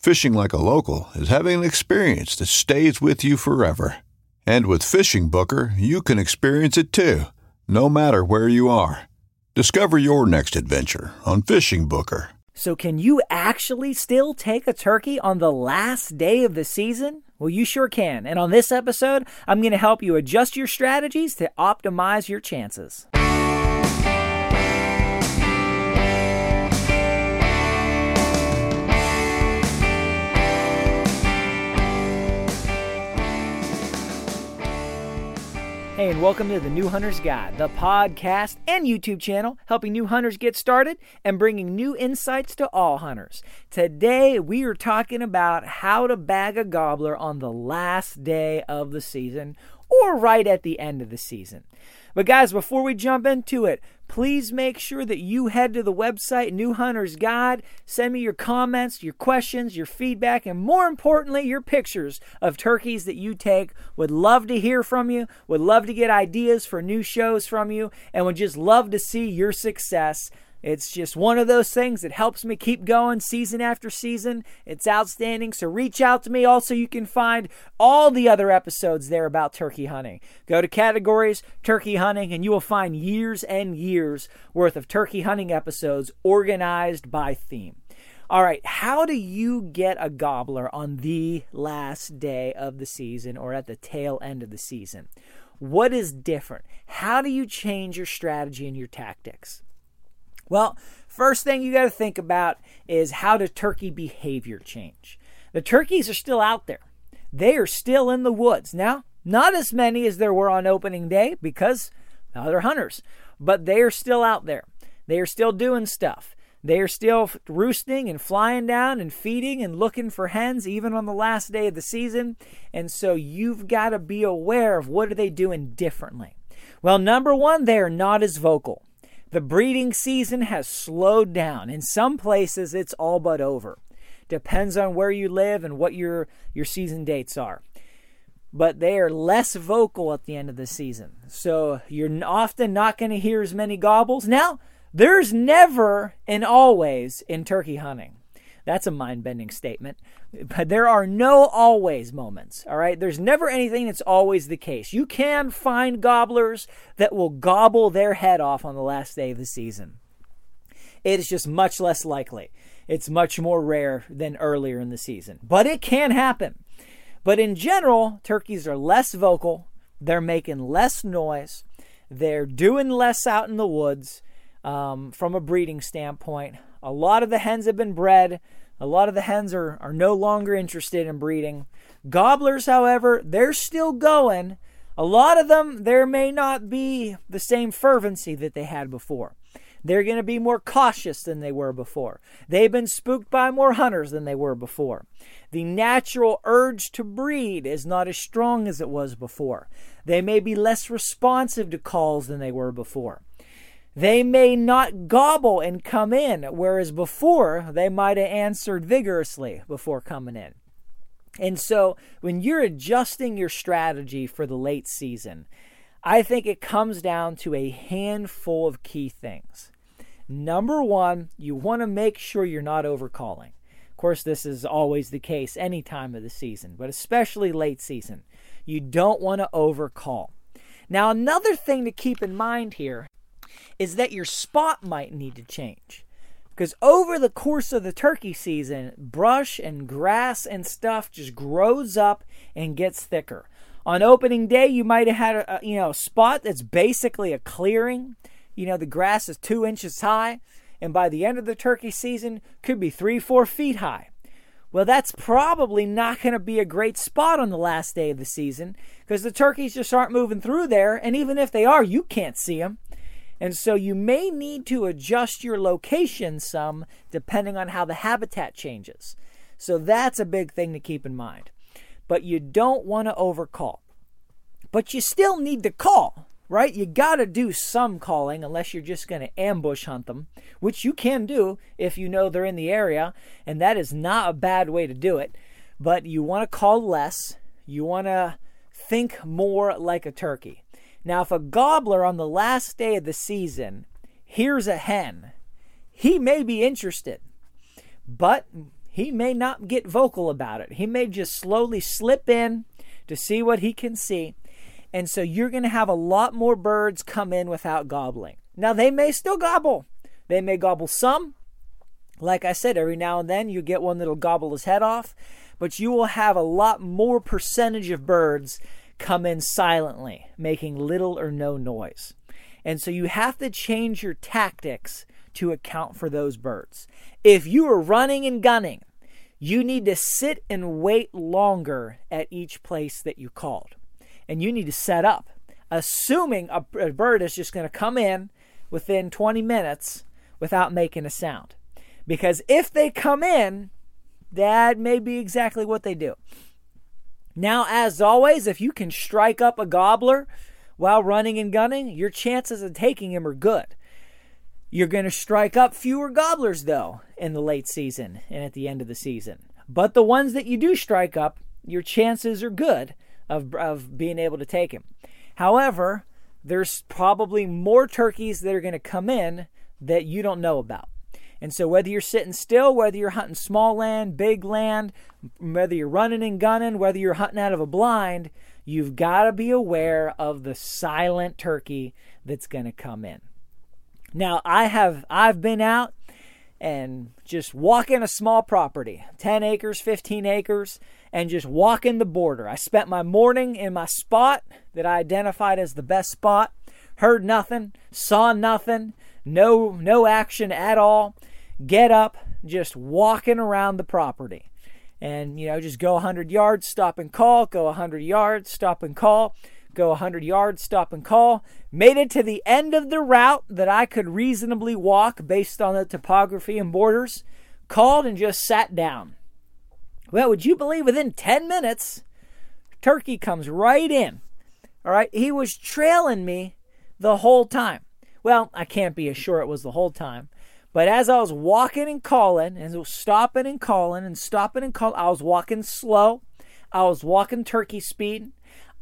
Fishing like a local is having an experience that stays with you forever. And with Fishing Booker, you can experience it too, no matter where you are. Discover your next adventure on Fishing Booker. So, can you actually still take a turkey on the last day of the season? Well, you sure can. And on this episode, I'm going to help you adjust your strategies to optimize your chances. Hey, and welcome to the New Hunter's Guide, the podcast and YouTube channel helping new hunters get started and bringing new insights to all hunters. Today, we are talking about how to bag a gobbler on the last day of the season or right at the end of the season. But, guys, before we jump into it, please make sure that you head to the website New Hunter's Guide. Send me your comments, your questions, your feedback, and more importantly, your pictures of turkeys that you take. Would love to hear from you, would love to get ideas for new shows from you, and would just love to see your success. It's just one of those things that helps me keep going season after season. It's outstanding. So reach out to me. Also, you can find all the other episodes there about turkey hunting. Go to categories, turkey hunting, and you will find years and years worth of turkey hunting episodes organized by theme. All right, how do you get a gobbler on the last day of the season or at the tail end of the season? What is different? How do you change your strategy and your tactics? Well, first thing you got to think about is how does turkey behavior change? The turkeys are still out there. They are still in the woods. Now, not as many as there were on opening day because other hunters, but they are still out there. They are still doing stuff. They are still roosting and flying down and feeding and looking for hens even on the last day of the season. And so you've got to be aware of what are they doing differently. Well, number 1, they are not as vocal. The breeding season has slowed down. In some places, it's all but over. Depends on where you live and what your, your season dates are. But they are less vocal at the end of the season. So you're often not going to hear as many gobbles. Now, there's never and always in turkey hunting. That's a mind bending statement. But there are no always moments, all right? There's never anything that's always the case. You can find gobblers that will gobble their head off on the last day of the season. It is just much less likely. It's much more rare than earlier in the season, but it can happen. But in general, turkeys are less vocal, they're making less noise, they're doing less out in the woods um, from a breeding standpoint. A lot of the hens have been bred. A lot of the hens are, are no longer interested in breeding. Gobblers, however, they're still going. A lot of them, there may not be the same fervency that they had before. They're going to be more cautious than they were before. They've been spooked by more hunters than they were before. The natural urge to breed is not as strong as it was before. They may be less responsive to calls than they were before. They may not gobble and come in, whereas before they might have answered vigorously before coming in. And so when you're adjusting your strategy for the late season, I think it comes down to a handful of key things. Number one, you want to make sure you're not overcalling. Of course, this is always the case any time of the season, but especially late season. You don't want to overcall. Now, another thing to keep in mind here is that your spot might need to change. Because over the course of the turkey season, brush and grass and stuff just grows up and gets thicker. On opening day, you might have had a, you know spot that's basically a clearing. You know the grass is two inches high, and by the end of the turkey season, could be three, four feet high. Well, that's probably not going to be a great spot on the last day of the season because the turkeys just aren't moving through there, and even if they are, you can't see them. And so you may need to adjust your location some depending on how the habitat changes. So that's a big thing to keep in mind. But you don't want to overcall. But you still need to call, right? You got to do some calling unless you're just going to ambush hunt them, which you can do if you know they're in the area. And that is not a bad way to do it. But you want to call less. You want to think more like a turkey. Now, if a gobbler on the last day of the season hears a hen, he may be interested, but he may not get vocal about it. He may just slowly slip in to see what he can see. And so you're going to have a lot more birds come in without gobbling. Now, they may still gobble. They may gobble some. Like I said, every now and then you get one that'll gobble his head off, but you will have a lot more percentage of birds come in silently, making little or no noise. And so you have to change your tactics to account for those birds. If you are running and gunning, you need to sit and wait longer at each place that you called. And you need to set up, assuming a, a bird is just going to come in within 20 minutes without making a sound. Because if they come in, that may be exactly what they do. Now, as always, if you can strike up a gobbler while running and gunning, your chances of taking him are good. You're going to strike up fewer gobblers, though, in the late season and at the end of the season. But the ones that you do strike up, your chances are good of, of being able to take him. However, there's probably more turkeys that are going to come in that you don't know about. And so, whether you're sitting still, whether you're hunting small land, big land, whether you're running and gunning, whether you're hunting out of a blind, you've got to be aware of the silent turkey that's going to come in. Now, I have I've been out and just walking a small property, 10 acres, 15 acres, and just walking the border. I spent my morning in my spot that I identified as the best spot. Heard nothing, saw nothing, no no action at all get up, just walking around the property. And, you know, just go 100 yards, stop and call, go 100 yards, stop and call, go 100 yards, stop and call. Made it to the end of the route that I could reasonably walk based on the topography and borders, called and just sat down. Well, would you believe within 10 minutes, Turkey comes right in. All right, he was trailing me the whole time. Well, I can't be as sure it was the whole time, but as I was walking and calling, and stopping and calling and stopping and calling, I was walking slow. I was walking turkey speed.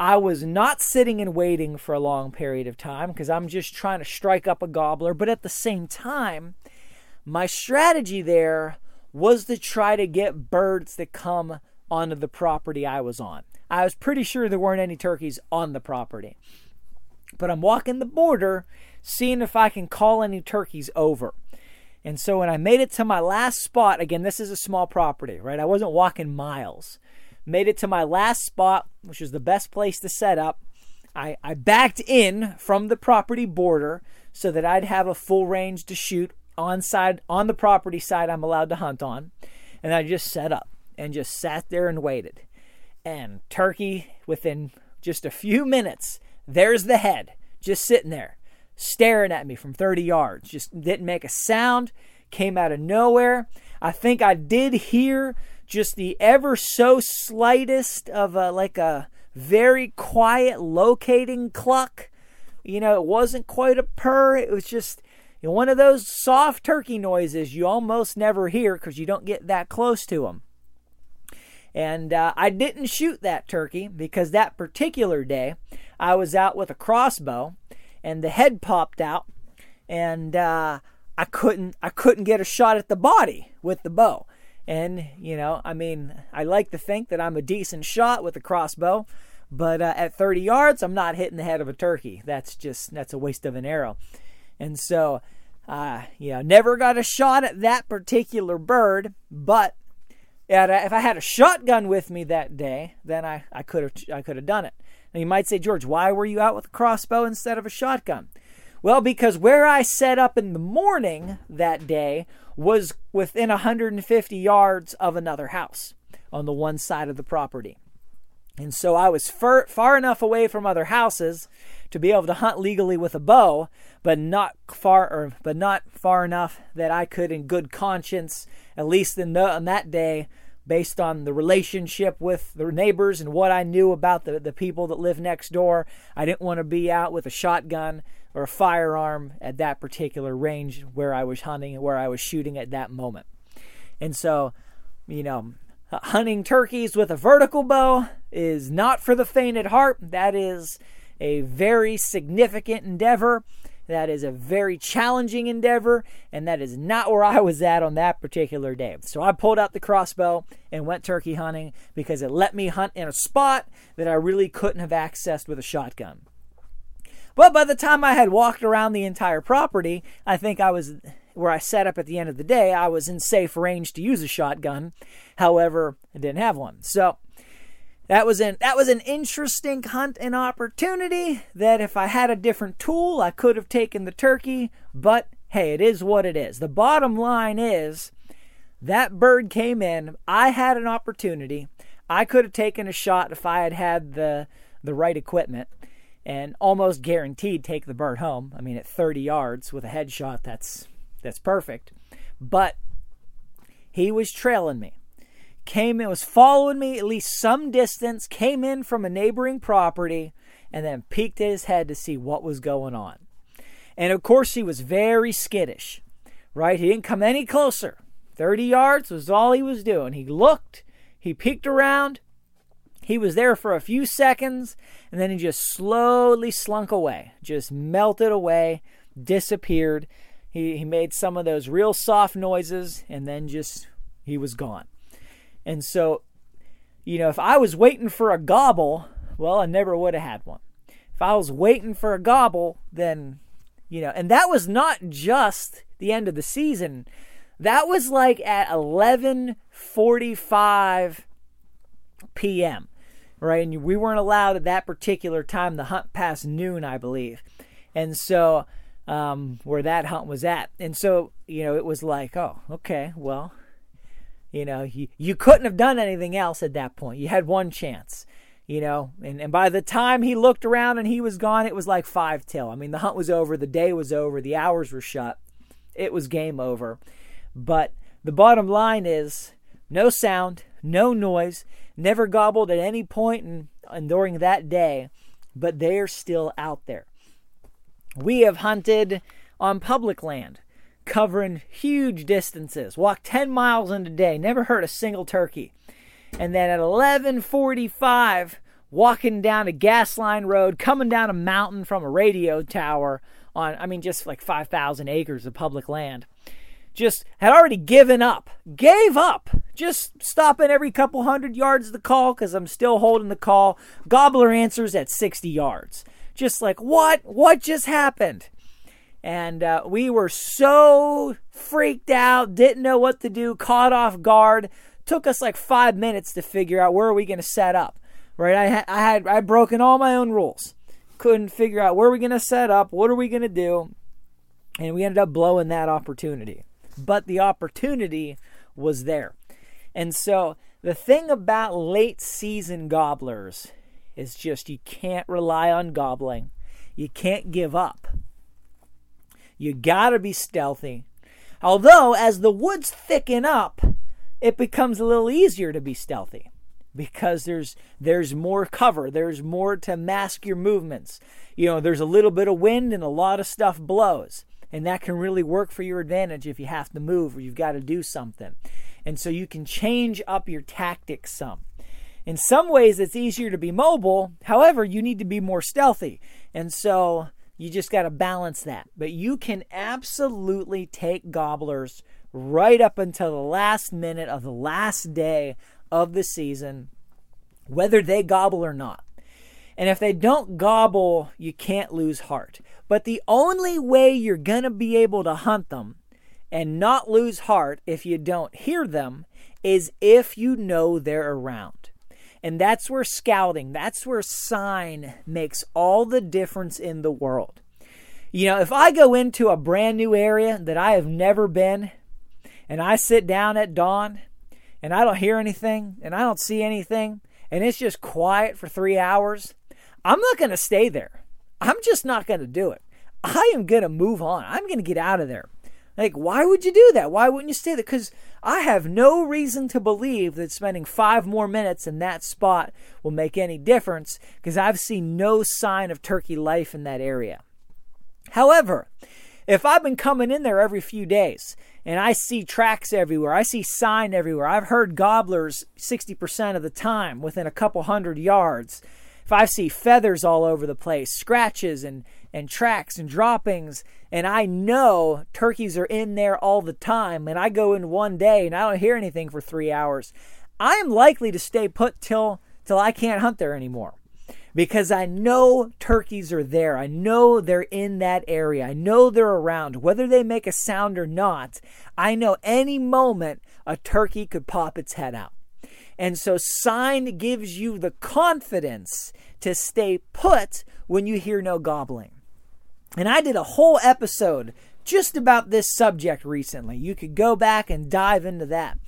I was not sitting and waiting for a long period of time because I'm just trying to strike up a gobbler. But at the same time, my strategy there was to try to get birds that come onto the property I was on. I was pretty sure there weren't any turkeys on the property. But I'm walking the border, seeing if I can call any turkeys over. And so when I made it to my last spot, again, this is a small property, right? I wasn't walking miles. Made it to my last spot, which was the best place to set up. I, I backed in from the property border so that I'd have a full range to shoot on side on the property side I'm allowed to hunt on. And I just set up and just sat there and waited. And turkey within just a few minutes, there's the head just sitting there staring at me from 30 yards. Just didn't make a sound, came out of nowhere. I think I did hear just the ever so slightest of a like a very quiet locating cluck. You know, it wasn't quite a purr. It was just you know, one of those soft turkey noises you almost never hear because you don't get that close to them. And uh, I didn't shoot that turkey because that particular day I was out with a crossbow and the head popped out and uh, I couldn't I couldn't get a shot at the body with the bow. And you know, I mean, I like to think that I'm a decent shot with a crossbow, but uh, at 30 yards, I'm not hitting the head of a turkey. That's just that's a waste of an arrow. And so, uh, you know, never got a shot at that particular bird, but if I had a shotgun with me that day, then I, I could have I could have done it. Now you might say, George, why were you out with a crossbow instead of a shotgun? Well, because where I set up in the morning that day was within 150 yards of another house on the one side of the property. And so I was far, far enough away from other houses to be able to hunt legally with a bow, but not far or, but not far enough that I could in good conscience, at least in the, on that day, based on the relationship with the neighbors and what I knew about the, the people that live next door. I didn't want to be out with a shotgun or a firearm at that particular range where I was hunting and where I was shooting at that moment. And so, you know, hunting turkeys with a vertical bow is not for the faint at heart. That is a very significant endeavor. That is a very challenging endeavor, and that is not where I was at on that particular day. So I pulled out the crossbow and went turkey hunting because it let me hunt in a spot that I really couldn't have accessed with a shotgun. But by the time I had walked around the entire property, I think I was where I set up at the end of the day, I was in safe range to use a shotgun. However, I didn't have one. So that was an that was an interesting hunt and opportunity that if I had a different tool, I could have taken the turkey, but hey, it is what it is. The bottom line is that bird came in, I had an opportunity. I could have taken a shot if I had had the the right equipment and almost guaranteed take the bird home. I mean at 30 yards with a headshot, that's that's perfect. But he was trailing me came in, was following me at least some distance, came in from a neighboring property, and then peeked at his head to see what was going on. And of course, he was very skittish, right? He didn't come any closer. 30 yards was all he was doing. He looked, he peeked around, he was there for a few seconds, and then he just slowly slunk away, just melted away, disappeared. He, he made some of those real soft noises, and then just he was gone. And so, you know, if I was waiting for a gobble, well, I never would have had one. If I was waiting for a gobble, then, you know, and that was not just the end of the season. That was like at 11:45 p.m. Right, and we weren't allowed at that particular time to hunt past noon, I believe, and so um, where that hunt was at, and so you know it was like, oh, okay, well, you know, you, you couldn't have done anything else at that point. You had one chance, you know, and, and by the time he looked around and he was gone, it was like five till. I mean, the hunt was over, the day was over, the hours were shut. It was game over. But the bottom line is no sound, no noise, never gobbled at any point in, in during that day, but they're still out there. We have hunted on public land covering huge distances. Walked 10 miles in a day, never heard a single turkey. And then at 11:45, walking down a gas line road, coming down a mountain from a radio tower on I mean just like 5,000 acres of public land. Just had already given up. Gave up. Just stopping every couple hundred yards of the call cuz I'm still holding the call. Gobbler answers at 60 yards. Just like, "What? What just happened?" And uh, we were so freaked out, didn't know what to do, caught off guard. Took us like five minutes to figure out where are we going to set up. Right? I had I had I broken all my own rules. Couldn't figure out where are we going to set up, what are we going to do, and we ended up blowing that opportunity. But the opportunity was there. And so the thing about late season gobblers is just you can't rely on gobbling. You can't give up. You gotta be stealthy. Although, as the woods thicken up, it becomes a little easier to be stealthy because there's there's more cover there's more to mask your movements you know there's a little bit of wind and a lot of stuff blows and that can really work for your advantage if you have to move or you've got to do something And so you can change up your tactics some. In some ways, it's easier to be mobile. However, you need to be more stealthy. And so you just got to balance that. But you can absolutely take gobblers right up until the last minute of the last day of the season, whether they gobble or not. And if they don't gobble, you can't lose heart. But the only way you're going to be able to hunt them and not lose heart if you don't hear them is if you know they're around. And that's where scouting, that's where sign makes all the difference in the world. You know, if I go into a brand new area that I have never been and I sit down at dawn and I don't hear anything and I don't see anything and it's just quiet for three hours, I'm not going to stay there. I'm just not going to do it. I am going to move on. I'm going to get out of there. Like, why would you do that? Why wouldn't you stay there? Because I have no reason to believe that spending five more minutes in that spot will make any difference because I've seen no sign of turkey life in that area. However, if I've been coming in there every few days and I see tracks everywhere, I see sign everywhere, I've heard gobblers 60% of the time within a couple hundred yards. If I see feathers all over the place, scratches and and tracks and droppings and I know turkeys are in there all the time and I go in one day and I don't hear anything for 3 hours, I am likely to stay put till till I can't hunt there anymore. Because I know turkeys are there. I know they're in that area. I know they're around. Whether they make a sound or not, I know any moment a turkey could pop its head out. And so sign gives you the confidence to stay put when you hear no gobbling. And I did a whole episode just about this subject recently. You could go back and dive into that.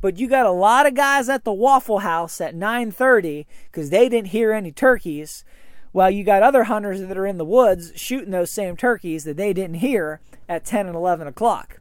But you got a lot of guys at the Waffle House at 9:30 because they didn't hear any turkeys, while you got other hunters that are in the woods shooting those same turkeys that they didn't hear at 10 and 11 o'clock.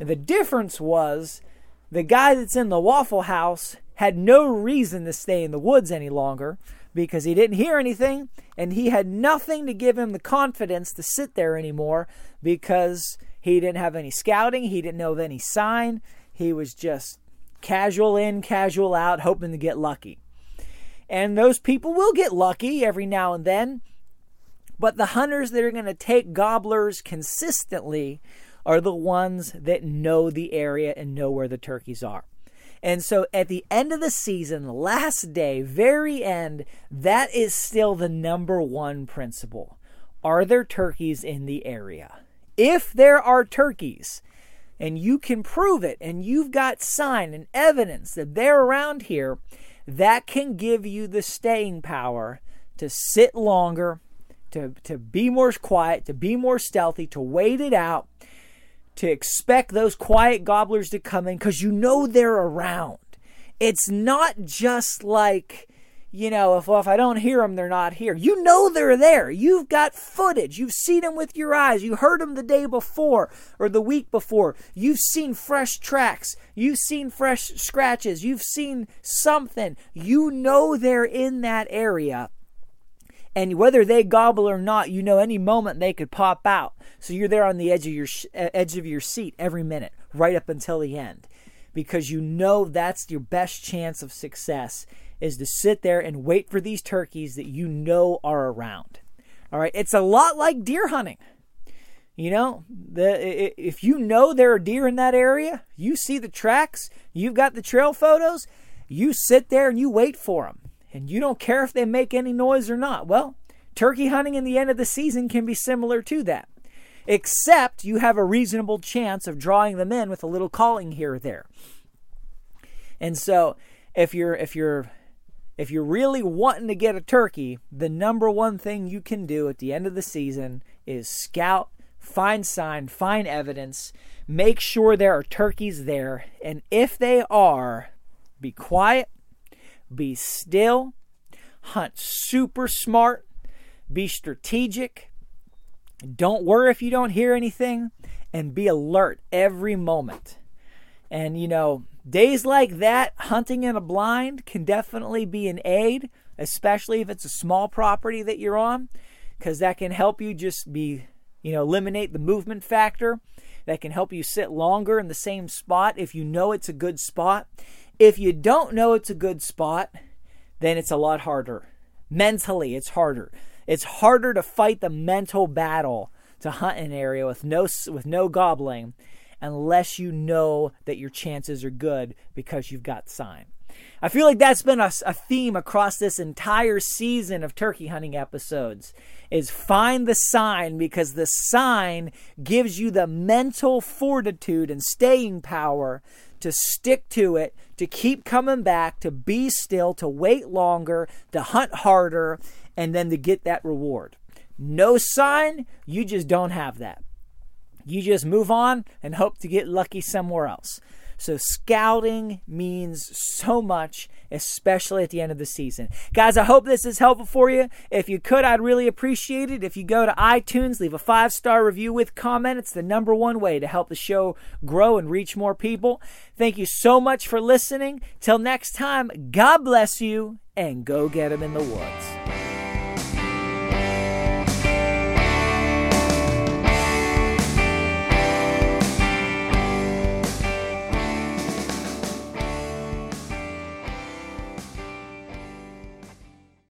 And the difference was the guy that's in the Waffle House had no reason to stay in the woods any longer because he didn't hear anything and he had nothing to give him the confidence to sit there anymore because he didn't have any scouting, he didn't know of any sign. He was just casual in, casual out, hoping to get lucky. And those people will get lucky every now and then. But the hunters that are going to take gobblers consistently are the ones that know the area and know where the turkeys are. And so at the end of the season, last day, very end, that is still the number one principle. Are there turkeys in the area? If there are turkeys, and you can prove it, and you've got sign and evidence that they're around here, that can give you the staying power to sit longer, to, to be more quiet, to be more stealthy, to wait it out, to expect those quiet gobblers to come in because you know they're around. It's not just like, you know, if, well, if I don't hear them, they're not here. You know they're there. You've got footage. You've seen them with your eyes. You heard them the day before or the week before. You've seen fresh tracks. You've seen fresh scratches. You've seen something. You know they're in that area. And whether they gobble or not, you know any moment they could pop out. So you're there on the edge of your edge of your seat every minute, right up until the end, because you know that's your best chance of success is to sit there and wait for these turkeys that you know are around. All right, it's a lot like deer hunting. You know, the if you know there are deer in that area, you see the tracks, you've got the trail photos, you sit there and you wait for them and you don't care if they make any noise or not. Well, turkey hunting in the end of the season can be similar to that, except you have a reasonable chance of drawing them in with a little calling here or there. And so, if you're if you're if you're really wanting to get a turkey, the number one thing you can do at the end of the season is scout, find sign, find evidence, make sure there are turkeys there, and if they are, be quiet, be still, hunt super smart, be strategic. Don't worry if you don't hear anything, and be alert every moment. And you know, days like that, hunting in a blind can definitely be an aid, especially if it's a small property that you're on, because that can help you just be you know, eliminate the movement factor that can help you sit longer in the same spot if you know it's a good spot. If you don't know it's a good spot, then it's a lot harder. Mentally, it's harder. It's harder to fight the mental battle to hunt an area with no with no gobbling unless you know that your chances are good because you've got sign. I feel like that's been a, a, theme across this entire season of turkey hunting episodes is find the sign because the sign gives you the mental fortitude and staying power to stick to it, to keep coming back, to be still, to wait longer, to hunt harder, and then to get that reward. No sign, you just don't have that. You just move on and hope to get lucky somewhere else. So, scouting means so much, especially at the end of the season. Guys, I hope this is helpful for you. If you could, I'd really appreciate it. If you go to iTunes, leave a five star review with comment. It's the number one way to help the show grow and reach more people. Thank you so much for listening. Till next time, God bless you and go get them in the woods.